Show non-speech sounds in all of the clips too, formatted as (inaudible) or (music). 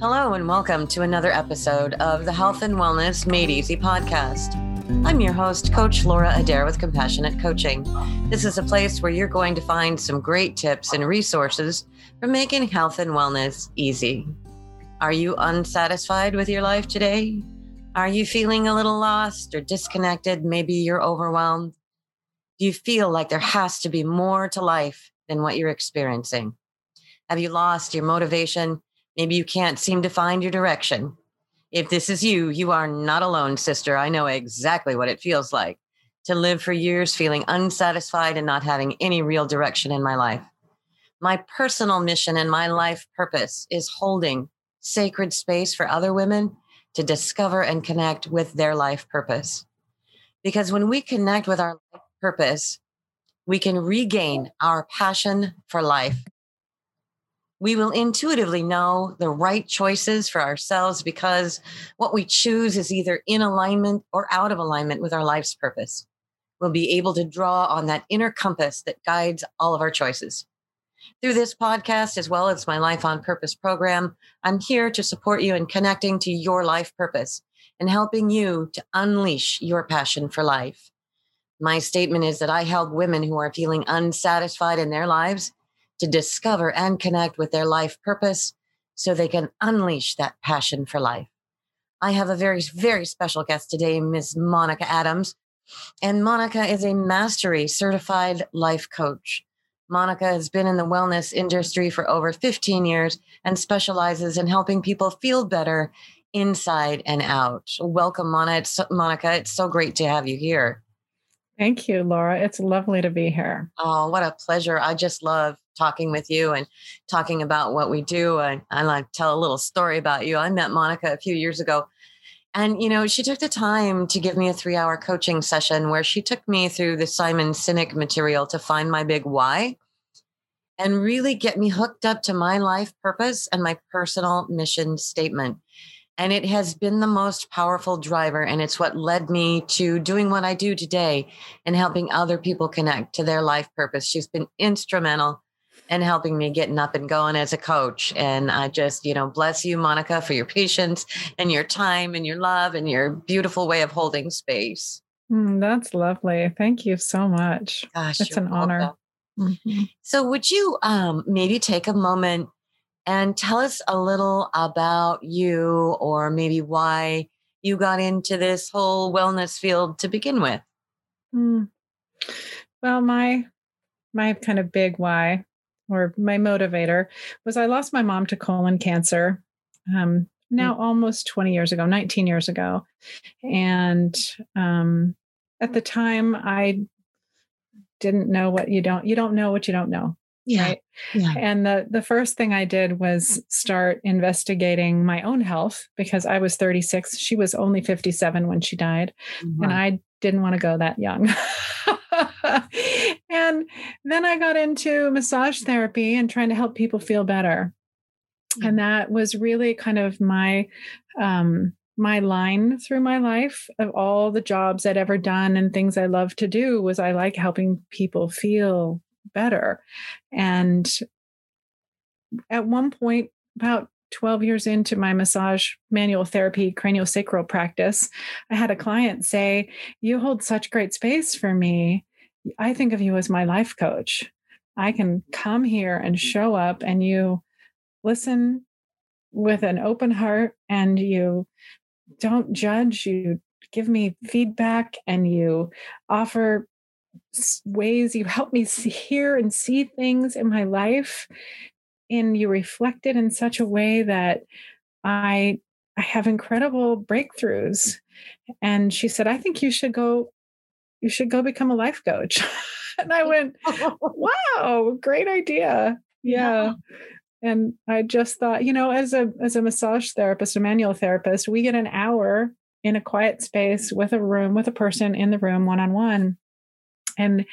Hello, and welcome to another episode of the Health and Wellness Made Easy podcast. I'm your host, Coach Laura Adair with Compassionate Coaching. This is a place where you're going to find some great tips and resources for making health and wellness easy. Are you unsatisfied with your life today? Are you feeling a little lost or disconnected? Maybe you're overwhelmed. Do you feel like there has to be more to life than what you're experiencing? Have you lost your motivation? Maybe you can't seem to find your direction. If this is you, you are not alone, sister. I know exactly what it feels like to live for years feeling unsatisfied and not having any real direction in my life. My personal mission and my life purpose is holding sacred space for other women to discover and connect with their life purpose. Because when we connect with our purpose, we can regain our passion for life we will intuitively know the right choices for ourselves because what we choose is either in alignment or out of alignment with our life's purpose. We'll be able to draw on that inner compass that guides all of our choices. Through this podcast, as well as my Life on Purpose program, I'm here to support you in connecting to your life purpose and helping you to unleash your passion for life. My statement is that I help women who are feeling unsatisfied in their lives to discover and connect with their life purpose so they can unleash that passion for life. I have a very, very special guest today, Ms. Monika Adams. And Monika is a mastery certified life coach. Monika has been in the wellness industry for over 15 years and specializes in helping people feel better inside and out. Welcome, Monika. It's, Monika. It's so great to have you here. Thank you, Laura. It's lovely to be here. Oh, what a pleasure. I just love talking with you and talking about what we do. And I like tell a little story about you. I met Monika a few years ago. And, you know, she took the time to give me a three hour coaching session where she took me through the Simon Sinek material to find my big why and really get me hooked up to my life purpose and my personal mission statement. And it has been the most powerful driver. And it's what led me to doing what I do today and helping other people connect to their life purpose. She's been instrumental in helping me getting up and going as a coach. And I just, you know, bless you, Monika, for your patience and your time and your love and your beautiful way of holding space. Mm, that's lovely. Thank you so much. Gosh, it's an welcome. honor. Mm-hmm. So, would you um, maybe take a moment and tell us a little about you or maybe why you got into this whole wellness field to begin with. Mm. Well, my my kind of big why or my motivator was I lost my mom to colon cancer um, now mm. almost 20 years ago, 19 years ago. And um, at the time, I didn't know what you don't, you don't know what you don't know. Yeah. Right? yeah. And the the first thing I did was start investigating my own health because I was 36. She was only 57 when she died. Mm-hmm. And I didn't want to go that young. (laughs) and then I got into massage therapy and trying to help people feel better. And mm-hmm. that was really kind of my um my line through my life of all the jobs I'd ever done and things I love to do was I like helping people feel better. And at one point, about 12 years into my massage manual therapy craniosacral practice, I had a client say, You hold such great space for me. I think of you as my life coach. I can come here and mm. show up and you listen with an open heart and you don't judge, you give me feedback and you offer ways you help me see, hear and see things in my life and you reflect it in such a way that i i have incredible breakthroughs. And she said i think you should go you should go become a life coach. (laughs) And i (laughs) went wow great idea. Yeah. yeah. And i just thought you know as a as a massage therapist a manual therapist we get an hour in a quiet space with a room with a person in the room one on one and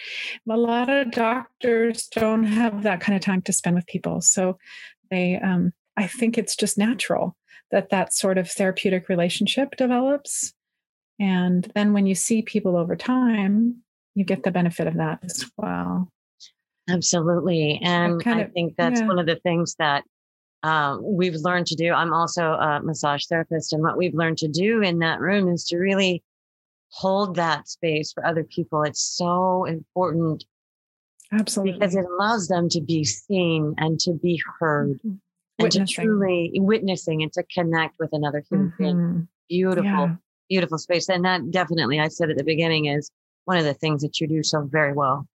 a lot of doctors don't have that kind of time to spend with people. So they, um, I think it's just natural that that sort of therapeutic relationship develops. And then when you see people over time, you get the benefit of that as well. Absolutely. And kind of, I think that's yeah. one of the things that uh, we've learned to do. I'm also a massage therapist, and what we've learned to do in that room is to really hold that space for other people. It's so important. Absolutely. Because it allows them to be seen and to be heard mm-hmm. and to truly witnessing and to connect with another human mm-hmm. being. Beautiful, yeah. beautiful space. And that definitely, I said at the beginning, is one of the things that you do so very well.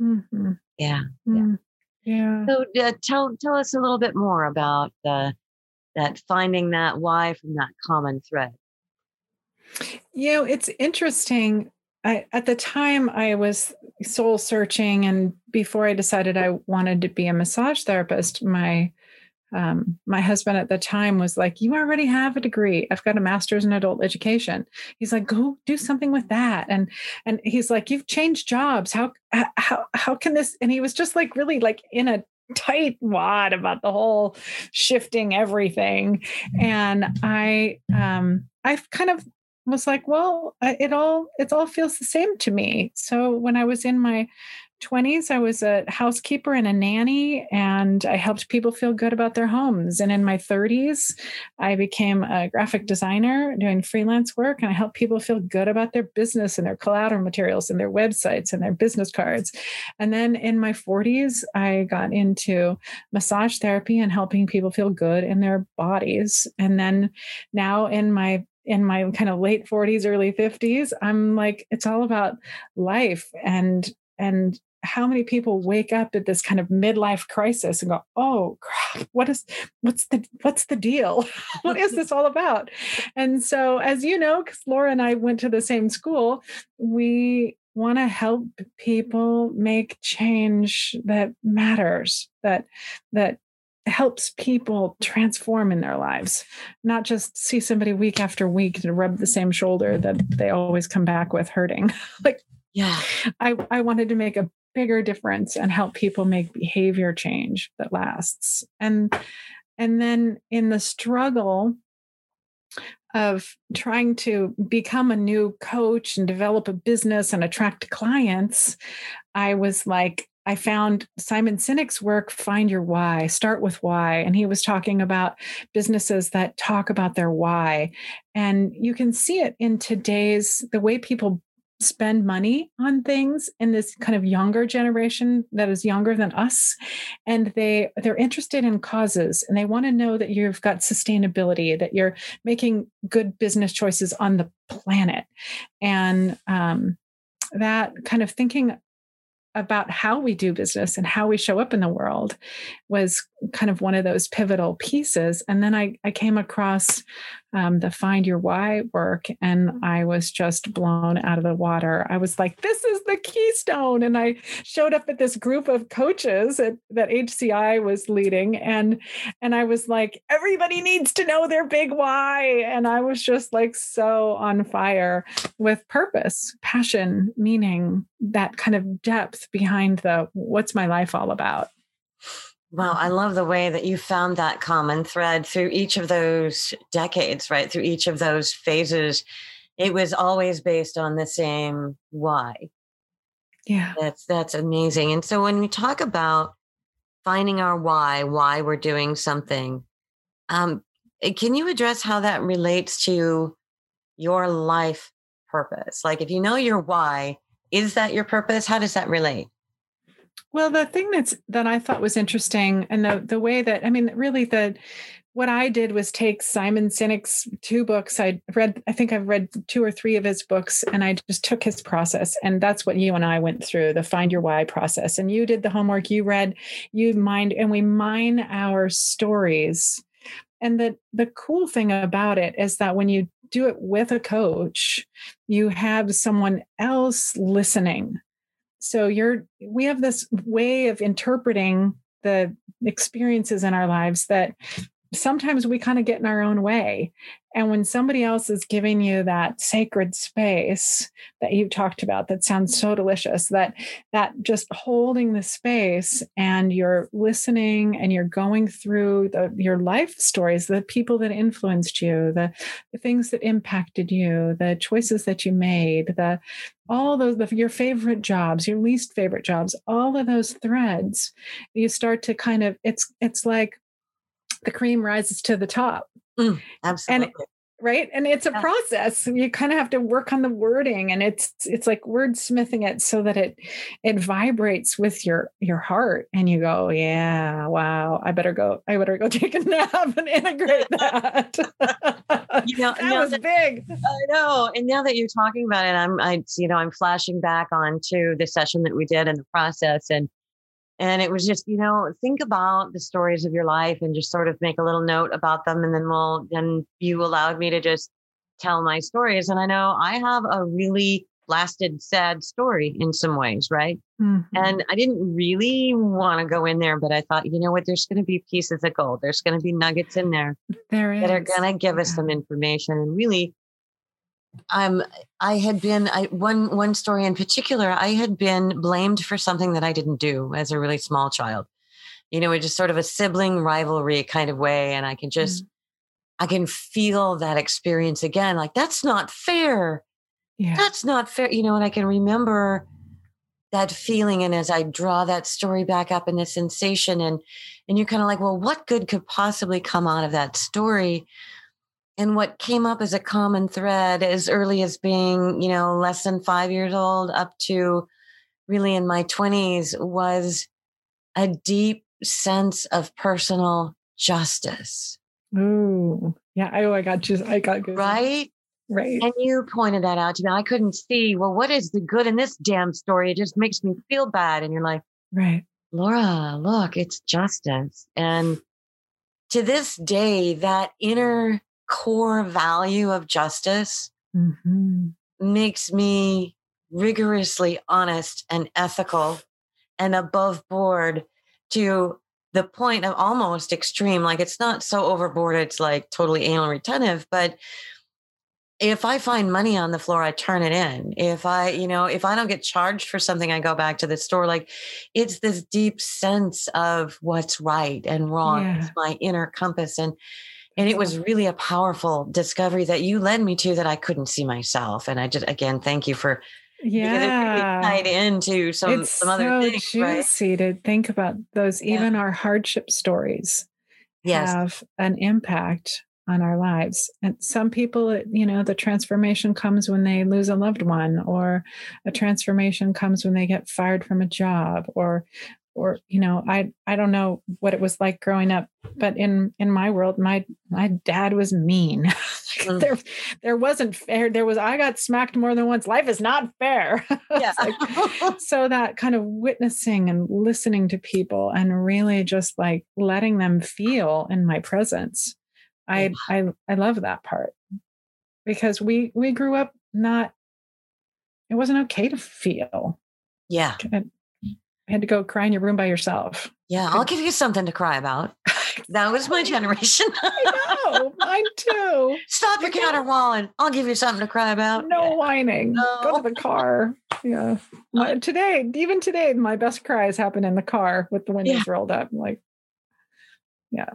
Mm-hmm. Yeah. Mm. Yeah. So uh, tell tell us a little bit more about the that finding that why from that common thread. You know, it's interesting. I, at the time, I was soul searching, and before I decided I wanted to be a massage therapist, my um, my husband at the time was like, "You already have a degree. I've got a master's in adult education." He's like, "Go do something with that." And and he's like, "You've changed jobs. How how how can this?" And he was just like really like in a tight wad about the whole shifting everything. And I um I kind of was like, well, it all it all feels the same to me. So when I was in my 20s, I was a housekeeper and a nanny, and I helped people feel good about their homes. And in my 30s, I became a graphic designer doing freelance work, and I helped people feel good about their business and their collateral materials and their websites and their business cards. And then in my 40s, I got into massage therapy and helping people feel good in their bodies. And then now in my in my kind of late 40s early 50s i'm like it's all about life and and how many people wake up at this kind of midlife crisis and go oh crap what is what's the what's the deal? (laughs) What is this all about? And so as you know because laura and i went to the same school we want to help people make change that matters that that helps people transform in their lives not just see somebody week after week to rub the same shoulder that they always come back with hurting. (laughs) Like yeah. I i wanted to make a bigger difference and help people make behavior change that lasts. And and then in the struggle of trying to become a new coach and develop a business and attract clients i was like I found Simon Sinek's work, Find Your Why, Start with Why. And he was talking about businesses that talk about their why. And you can see it in today's, the way people spend money on things in this kind of younger generation that is younger than us and they they're interested in causes and they want to know that you've got sustainability that you're making good business choices on the planet and um, that kind of thinking about how we do business and how we show up in the world was kind of one of those pivotal pieces. And then I, I came across um, the Find Your Why work and I was just blown out of the water. I was like, this is the keystone. And I showed up at this group of coaches at, that HCI was leading. And, and I was like, everybody needs to know their big why. And I was just like so on fire with purpose, passion, meaning, that kind of depth behind the what's my life all about. Wow, I love the way that you found that common thread through each of those decades, right? Through each of those phases. It was always based on the same why. Yeah. That's that's amazing. And so when we talk about finding our why, why we're doing something, um, eh, can you address how that relates to your life purpose? Like if you know your why, is that your purpose? How does that relate? Well, the thing that's that I thought was interesting, and the the way that I mean, really the what I did was take Simon Sinek's two books. I read, I think I've read two or three of his books, and I just took his process. And that's what you and I went through the find your why process. And you did the homework, you read, you mined, and we mine our stories. And the, the cool thing about it is that when you do it with a coach, you have someone else listening so you're we have this way of interpreting the experiences in our lives that sometimes we kind of get in our own way. And when somebody else is giving you that sacred space that you talked about, that sounds so delicious, that that just holding the space and you're listening and you're going through the, your life stories, the people that influenced you, the, the things that impacted you, the choices that you made, the all those the, your favorite jobs, your least favorite jobs, all of those threads, you start to kind of it's it's like the cream rises to the top. Mm, absolutely. And right and it's a yeah. process you kind of have to work on the wording and it's it's like wordsmithing it so that it it vibrates with your your heart and you go yeah wow i better go i better go (laughs) take a nap and integrate that (laughs) you know (laughs) that was that, big i know and now that you're talking about it i'm i you know i'm flashing back on to the session that we did in the process and and it was just, you know, think about the stories of your life and just sort of make a little note about them. And then we'll, then you allowed me to just tell my stories. And I know I have a really lasted sad story in some ways, right? Mm-hmm. And I didn't really want to go in there, but I thought, you know what, there's going to be pieces of gold. There's going to be nuggets in there there that are going to give yeah. us some information and really I'm I had been I one one story in particular I had been blamed for something that I didn't do as a really small child. You know, it's just sort of a sibling rivalry kind of way and I can just mm. I can feel that experience again like that's not fair. Yeah. That's not fair, you know, and I can remember that feeling and as I draw that story back up in the sensation and and you're kind of like, well, what good could possibly come out of that story? And what came up as a common thread as early as being you know less than five years old up to really in my 20s was a deep sense of personal justice. Ooh. Yeah oh i got just i got good right? Right. And you pointed that out to me. I couldn't see well what is the good in this damn story? It just makes me feel bad. And you're like right. Laura look it's justice. And to this day that inner core value of justice mm-hmm. makes me rigorously honest and ethical and above board to the point of almost extreme. Like it's not so overboard, it's like totally anal retentive, but if I find money on the floor, I turn it in. If I, you know, if I don't get charged for something, I go back to the store. Like it's this deep sense of what's right and wrong. Yeah. It's my inner compass. And and it was really a powerful discovery that you led me to that I couldn't see myself. And I just again thank you for yeah tied into some it's some other so things. Juicy right? to think about those. Even our hardship stories yes. have an impact on our lives. And some people, you know, the transformation comes when they lose a loved one, or a transformation comes when they get fired from a job, or or you know i i don't know what it was like growing up but in in my world my my dad was mean. (laughs) Mm. there there wasn't fair there was i got smacked more than once. Life is not fair. (laughs) Yeah. like, (laughs) so that kind of witnessing and listening to people and really just like letting them feel in my presence. I i i love that part because we we grew up not it wasn't okay to feel. Yeah had to go cry in your room by yourself. Yeah, I'll give you something to cry about. (laughs) That was my generation. I know, mine too. (laughs) Stop your counterwalling. I'll give you something to cry about. No whining. No. Go to the car. Yeah. My, today, even today, my best cries happen in the car with the windows yeah. rolled up. I'm like, yeah.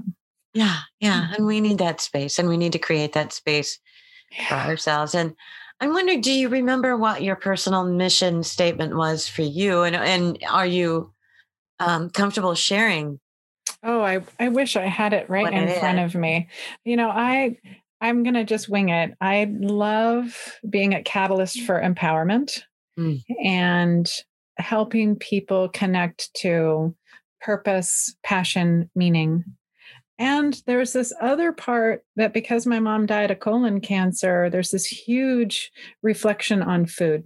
Yeah. Yeah. Mm. And we need that space and we need to create that space yeah. for ourselves. And I'm wondering, do you remember what your personal mission statement was for you? And, and are you um, comfortable sharing? Oh, I, I wish I had it right in it front is. of me. You know, I I'm gonna just wing it. I love being a catalyst for empowerment mm. and helping people connect to purpose, passion, meaning, and there's this other part that because my mom died of colon cancer, there's this huge reflection on food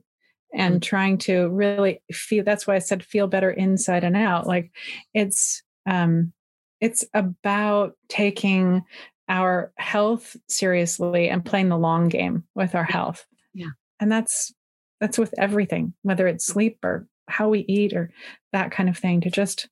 and mm-hmm. trying to really feel that's why I said feel better inside and out. Like it's um it's about taking our health seriously and playing the long game with our health. Yeah. And that's that's with everything, whether it's sleep or how we eat or that kind of thing to just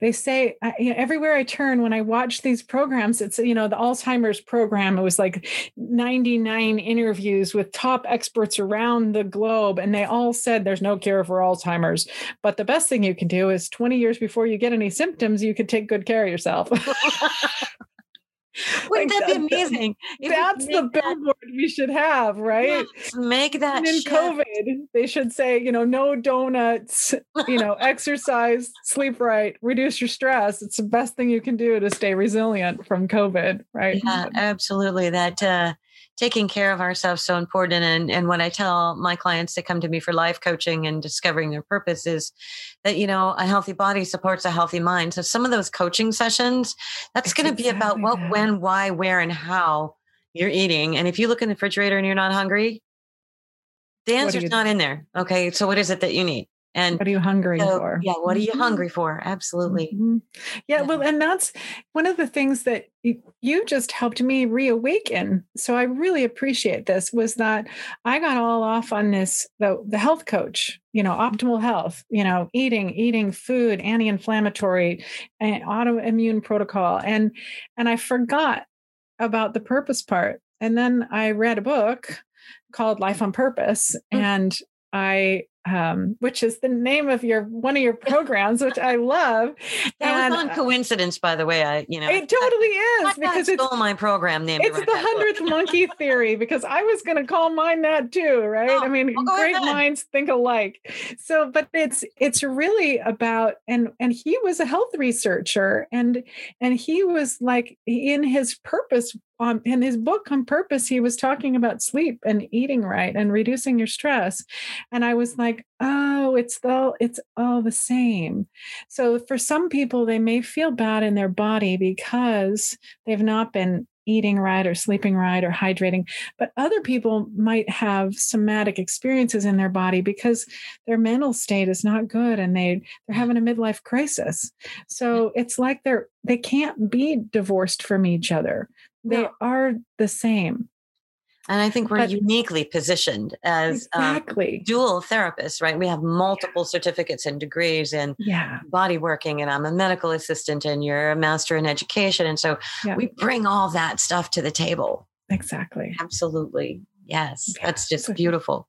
they say you know, everywhere I turn when I watch these programs, it's you know the Alzheimer's program. It was like 99 interviews with top experts around the globe, and they all said there's no cure for Alzheimer's. But the best thing you can do is 20 years before you get any symptoms, you could take good care of yourself. (laughs) (laughs) Wouldn't that, that be amazing? that's the billboard that, we should have, right? Make that. And in shift. COVID, they should say, you know, no donuts, you know, (laughs) exercise, sleep right, reduce your stress. It's the best thing you can do to stay resilient from COVID, right? Yeah, absolutely. That uh, taking care of ourselves so important and and what i tell my clients to come to me for life coaching and discovering their purpose is that you know a healthy body supports a healthy mind. So some of those coaching sessions that's going to exactly be about what that. when why where and how you're eating. And if you look in the refrigerator and you're not hungry the answer's not in there okay? So what is it that you need and what are you hungry so, for? Yeah, what are you mm-hmm. hungry for? Absolutely. Mm-hmm. Yeah, well, and that's one of the things that you just helped me reawaken. So I really appreciate this was that I got all off on this the the health coach, you know, optimal health, you know, eating, eating food, anti-inflammatory, and autoimmune protocol and and I forgot about the purpose part. And then I read a book called Life on Purpose mm-hmm. and I um, which is the name of your one of your (laughs) programs, which I love. That and, was on coincidence, by the way. I, you know, it totally is because it's my program name. It's the hundredth monkey (laughs) theory because I was going to call mine that too, right? Oh, I mean, well, great ahead. minds think alike. So, but it's it's really about and and he was a health researcher and and he was like in his purpose um, in his book on purpose he was talking about sleep and eating right and reducing your stress. And i was like oh it's the it's all the same. So for some people they may feel bad in their body because they've not been eating right or sleeping right or hydrating. But other people might have somatic experiences in their body because their mental state is not good and they they're having a midlife crisis. So it's like they're they can't be divorced from each other they no. are the same. And I think we're but, uniquely positioned as um, exactly. um, dual therapists, right? We have multiple yeah. certificates and degrees in yeah. body working, and I'm a medical assistant, and you're a master in education. And so yeah. we bring all that stuff to the table. Exactly. Absolutely. Yes. That's just beautiful.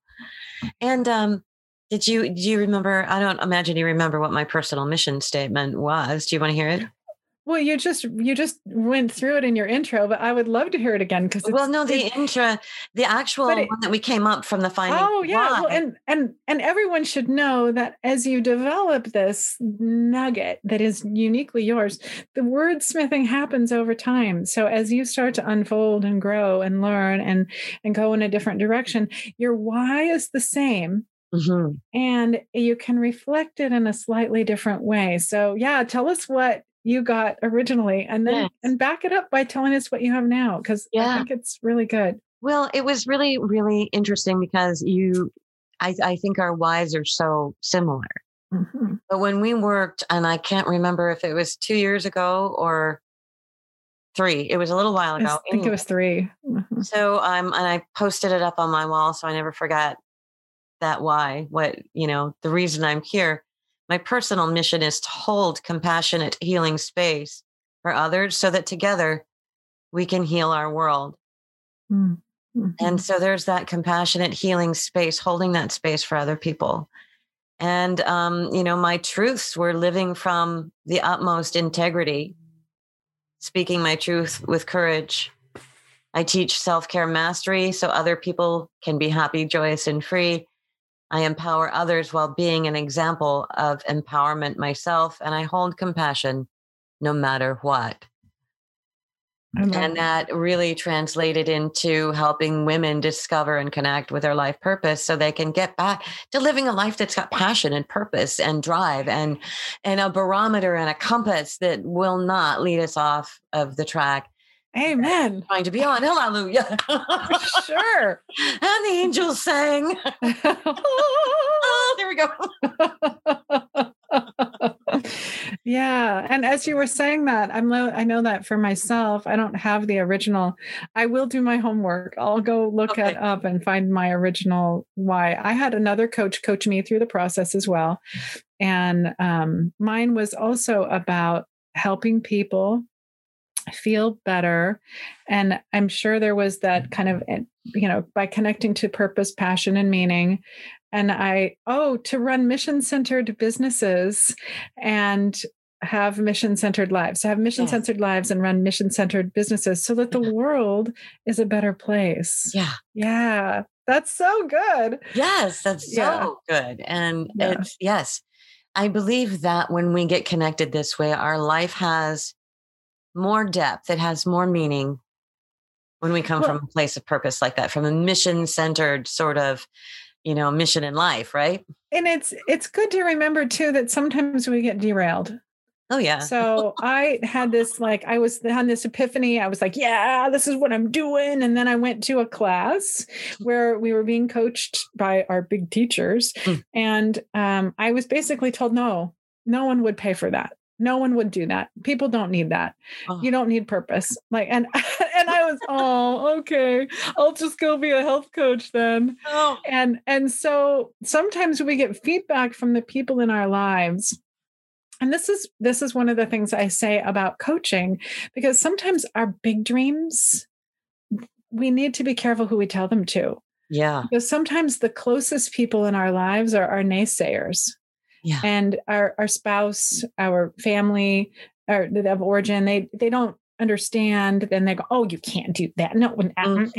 And um, did you do you remember? I don't imagine you remember what my personal mission statement was. Do you want to hear it? Well, you just you just went through it in your intro, but I would love to hear it again because well, no, the intro, the actual it, one that we came up from the finding. Oh yeah, well, and and and everyone should know that as you develop this nugget that is uniquely yours, the wordsmithing happens over time. So as you start to unfold and grow and learn and and go in a different direction, your why is the same, Mm-hmm. And you can reflect it in a slightly different way. So, yeah, tell us what you got originally and then yes. and back it up by telling us what you have now because yeah. I think it's really good. Well, it was really, really interesting because you I, I think our whys are so similar. Mm-hmm. But when we worked, and I can't remember if it was two years ago or three, it was a little while ago. I think anyway. it was 3 mm-hmm. So um, and I posted it up on my wall, so I never forgot that why, what you know, the reason I'm here my personal mission is to hold compassionate healing space for others so that together we can heal our world. Mm-hmm. And so there's that compassionate healing space, holding that space for other people. And, um, you know, my truths were living from the utmost integrity, speaking my truth with courage. I teach self care mastery so other people can be happy, joyous, and free. I empower others while being an example of empowerment myself, and I hold compassion no matter what. And that really translated into helping women discover and connect with their life purpose so they can get back to living a life that's got passion and purpose and drive and and a barometer and a compass that will not lead us off of the track Amen. Trying to be on. Hallelujah. sure. (laughs) and the angels sang. (laughs) oh, there we go. yeah, and as you were saying that, I'm lo- I know that for myself, I don't have the original. I will do my homework. I'll go look okay. it up and find my original why. I had another coach coach me through the process as well, and um, mine was also about helping people feel better and i'm sure there was that kind of eh, you know by connecting to purpose passion and meaning and i oh to run mission centered businesses and have mission centered lives, to have mission centered lives and run mission centered businesses so that the world is a better place. Yeah. Yeah. That's so good. Yes, that's so yeah. good. And yeah. it's, yes, I believe that when we get connected this way, our life has more depth, it has more meaning when we come well, from a place of purpose like that, from a mission centered sort of you know mission in life right? And it's it's good to remember too that sometimes we get derailed. Oh yeah. So i had this like i was on this epiphany i was like yeah this is what i'm doing and then i went to a class where we were being coached by our big teachers mm. and um, i was basically told no no one would pay for that no one would do that. People don't need that. Oh. you don't need purpose. Like and (laughs) and i was oh okay. I'll just go be a health coach then. Oh. and and so sometimes we get feedback from the people in our lives. And this is this is one of the things i say about coaching because sometimes our big dreams we need to be careful who we tell them to. Yeah. Because sometimes the closest people in our lives are our naysayers yeah. and our our spouse our family or of origin they they don't understand then they go oh you can't do that no uh, mm.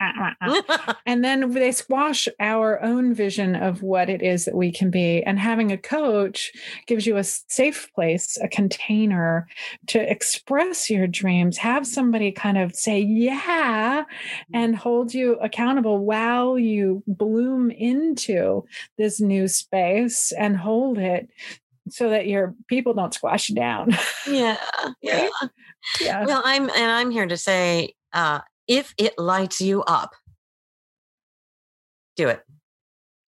Uh, uh, (laughs) and then they squash our own vision of what it is that we can be and having a coach gives you a safe place a container to express your dreams have somebody kind of say yeah mm. and hold you accountable while you bloom into this new space and hold it so that your people don't squash you down. Yeah. (laughs) Yeah. Yeah. Well, I'm and I'm here to say uh if it lights you up, do it.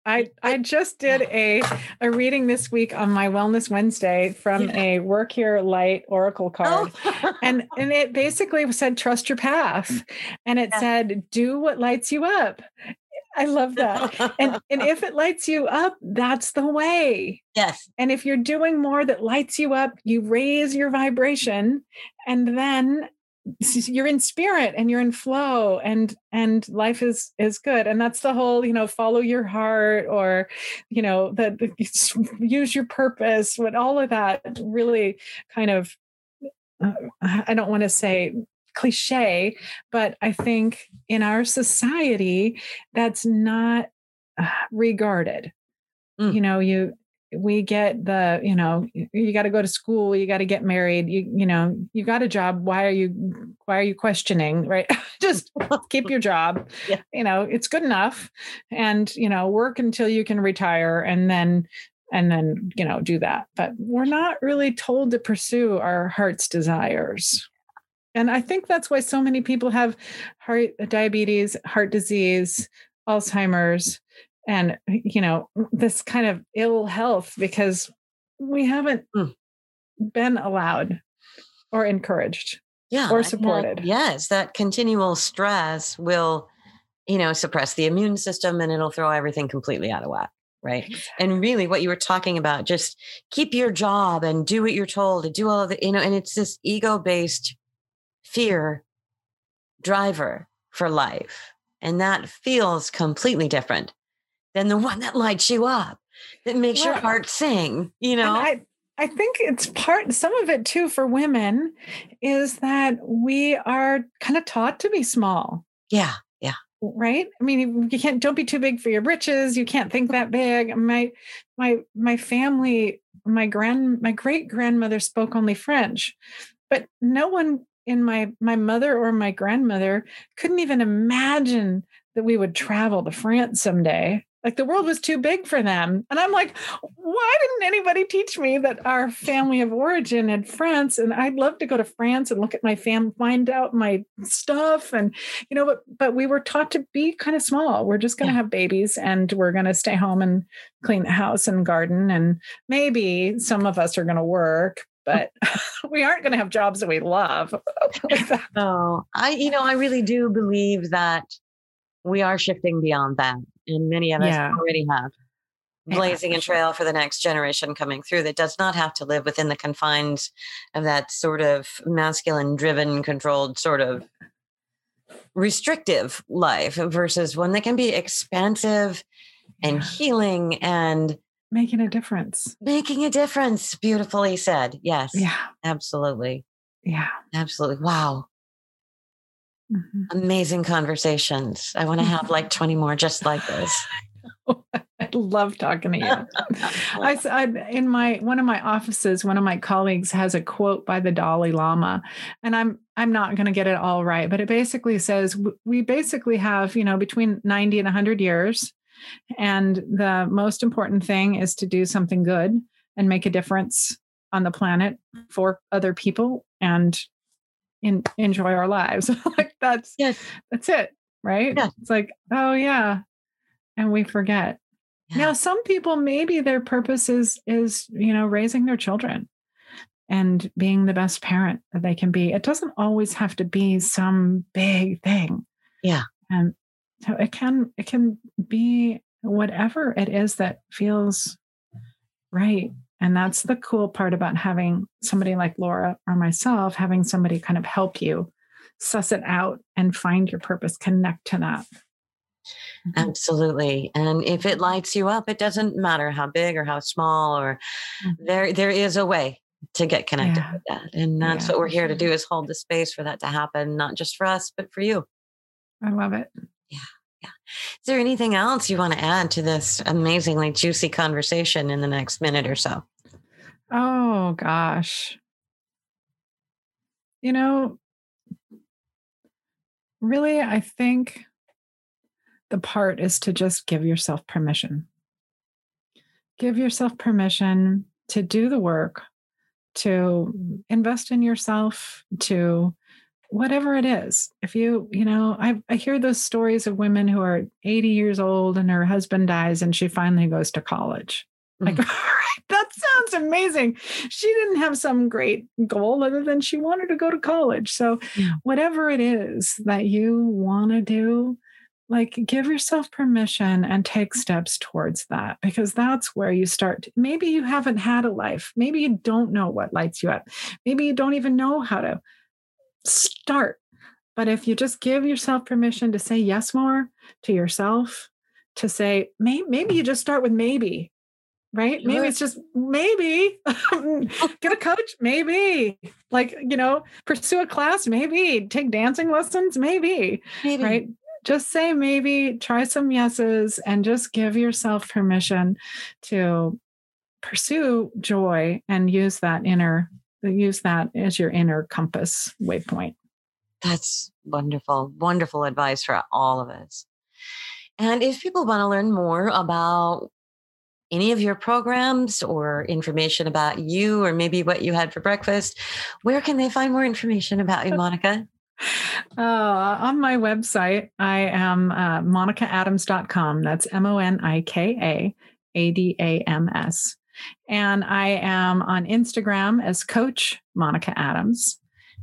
I, I just did a, a reading this week on my Wellness Wednesday from yeah. a Work Your Light Oracle card. Oh. and, (laughs) and it basically said, trust your path. And it yeah. said, do what lights you up. I love that. and (laughs) and if it lights you up, that's the way. Yes. And if you're doing more that lights you up, you raise your vibration and then you're in spirit and you're in flow and and life is is good and that's the whole you know follow your heart or you know that use your purpose what all of that really kind of uh, i don't want to say cliche, but I think in our society, that's not uh, regarded. Mm. You know, you we get the you know you got to go to school you got to get married you you know you got a job why are you why are you questioning right (laughs) just keep your job (laughs) yeah. you know it's good enough and you know work until you can retire and then and then you know do that but we're not really told to pursue our heart's desires and I think that's why so many people have heart diabetes, heart disease, Alzheimer's, and you know, this kind of ill health because we haven't mm. been allowed or encouraged yeah, or supported. That, yes, that continual stress will, you know, suppress the immune system and it'll throw everything completely out of whack right and really what you were talking about just keep your job and do what you're told and do all of the you know and it's this ego based fear driver for life. And that feels completely different than the (laughs) one that lights you up, that makes your heart sing, you know? I, I think it's part, some of it too for women is that we are kind of taught to be small. Yeah. Yeah. Right. I mean, you can't, don't be too big for your britches. You can't think that big. My, my, my family, my grand, my great grandmother spoke only French, but no one in my my mother or my grandmother couldn't even imagine that we would travel to France someday. Like the world was too big for them. And I'm like, why didn't anybody teach me that our family of origin in France? And I'd love to go to France and look at my fam, find out my stuff. And, you know, but but we were taught to be kind of small. We're just gonna yeah. have babies and we're gonna stay home and clean the house and garden. And maybe some of us are gonna work, but (laughs) we aren't going to have jobs that we love. (laughs) no, I, you know, I really do believe that we are shifting beyond that. And many of us yeah. already have blazing yeah, a trail for the next generation coming through that does not have to live within the confines of that sort of masculine driven controlled sort of restrictive life versus one that can be expansive and healing and making a difference. Making a difference. Beautifully said. Yes. Yeah. Absolutely. Yeah. Absolutely. Wow. Mm-hmm. Amazing conversations. I want to have like 20 more just like this. (laughs) I love talking to you. (laughs) I, I, in my one of my offices, one of my colleagues has a quote by the Dalai Lama, and I'm I'm not going to get it all right, but it basically says we basically have you know between 90 and 100 years, and the most important thing is to do something good and make a difference on the planet for other people and in, enjoy our lives. (laughs) like that's yes. that's it, right? Yeah. It's like oh yeah, and we forget. Yeah. Now, some people maybe their purpose is is you know raising their children and being the best parent that they can be. It doesn't always have to be some big thing. Yeah, and so it can it can be whatever it is that feels right. And that's the cool part about having somebody like Laura or myself, having somebody kind of help you suss it out and find your purpose, connect to that. Mm-hmm. Absolutely. And if it lights you up, it doesn't matter how big or how small or mm-hmm. there there is a way to get connected yeah. with that. And that's yeah. what we're here to do is hold the space for that to happen, not just for us, but for you. I love it. Yeah. Yeah. Is there anything else you want to add to this amazingly juicy conversation in the next minute or so? Oh gosh. You know, really, I think the part is to just give yourself permission. Give yourself permission to do the work, to invest in yourself, to whatever it is. If you, you know, I, I hear those stories of women who are 80 years old and her husband dies and she finally goes to college. Like, mm-hmm. (laughs) all right, that sounds amazing. She didn't have some great goal other than she wanted to go to college. So, yeah. whatever it is that you want to do, like give yourself permission and take steps towards that because that's where you start maybe you haven't had a life maybe you don't know what lights you up maybe you don't even know how to start. But if you just give yourself permission to say yes more to yourself to say maybe, maybe you just start with maybe right? Maybe it's just maybe. (laughs) Get a coach? Maybe. Like you know pursue a class? Maybe. Take dancing lessons? Maybe, maybe. right? Just say maybe, try some yeses, and just give yourself permission to pursue joy and use that inner, use that as your inner compass waypoint. That's wonderful, wonderful advice for all of us. And if people want to learn more about any of your programs or information about you or maybe what you had for breakfast, where can they find more information about you, Monika? (laughs) Uh, on my website, I am uh, monikaadams.com. That's M O N I K A A D A M S. And I am on Instagram as Coach Monika Adams.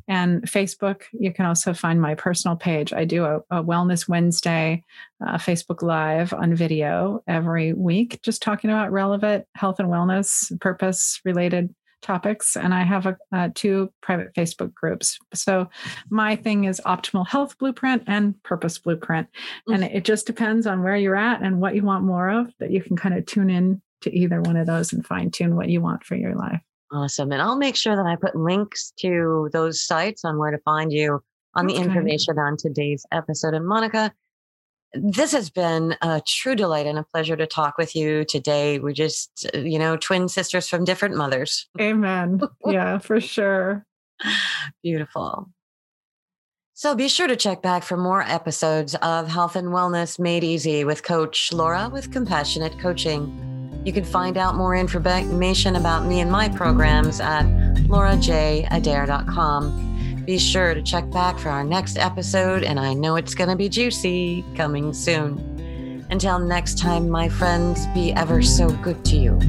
And Facebook, you can also find my personal page. I do a, a Wellness Wednesday uh, Facebook Live on video every week, just talking about relevant health and wellness, purpose related topics and i have a, uh, two private facebook groups so my thing is optimal health blueprint and purpose blueprint and it just depends on where you're at and what you want more of that you can kind of tune in to either one of those and fine tune what you want for your life awesome and i'll make sure that i put links to those sites on where to find you on the information on today's episode and monika this has been a true delight and a pleasure to talk with you today. We're just, uh, you know, twin sisters from different mothers. (laughs) Amen. yeah, for sure. Beautiful. So be sure to check back for more episodes of Health and Wellness Made Easy with Coach Laura with Compassionate Coaching. You can find out more information about me and my programs at laurajadair.com. Be sure to check back for our next episode, and I know it's going to be juicy coming soon. Until next time, my friends, be ever so good to you.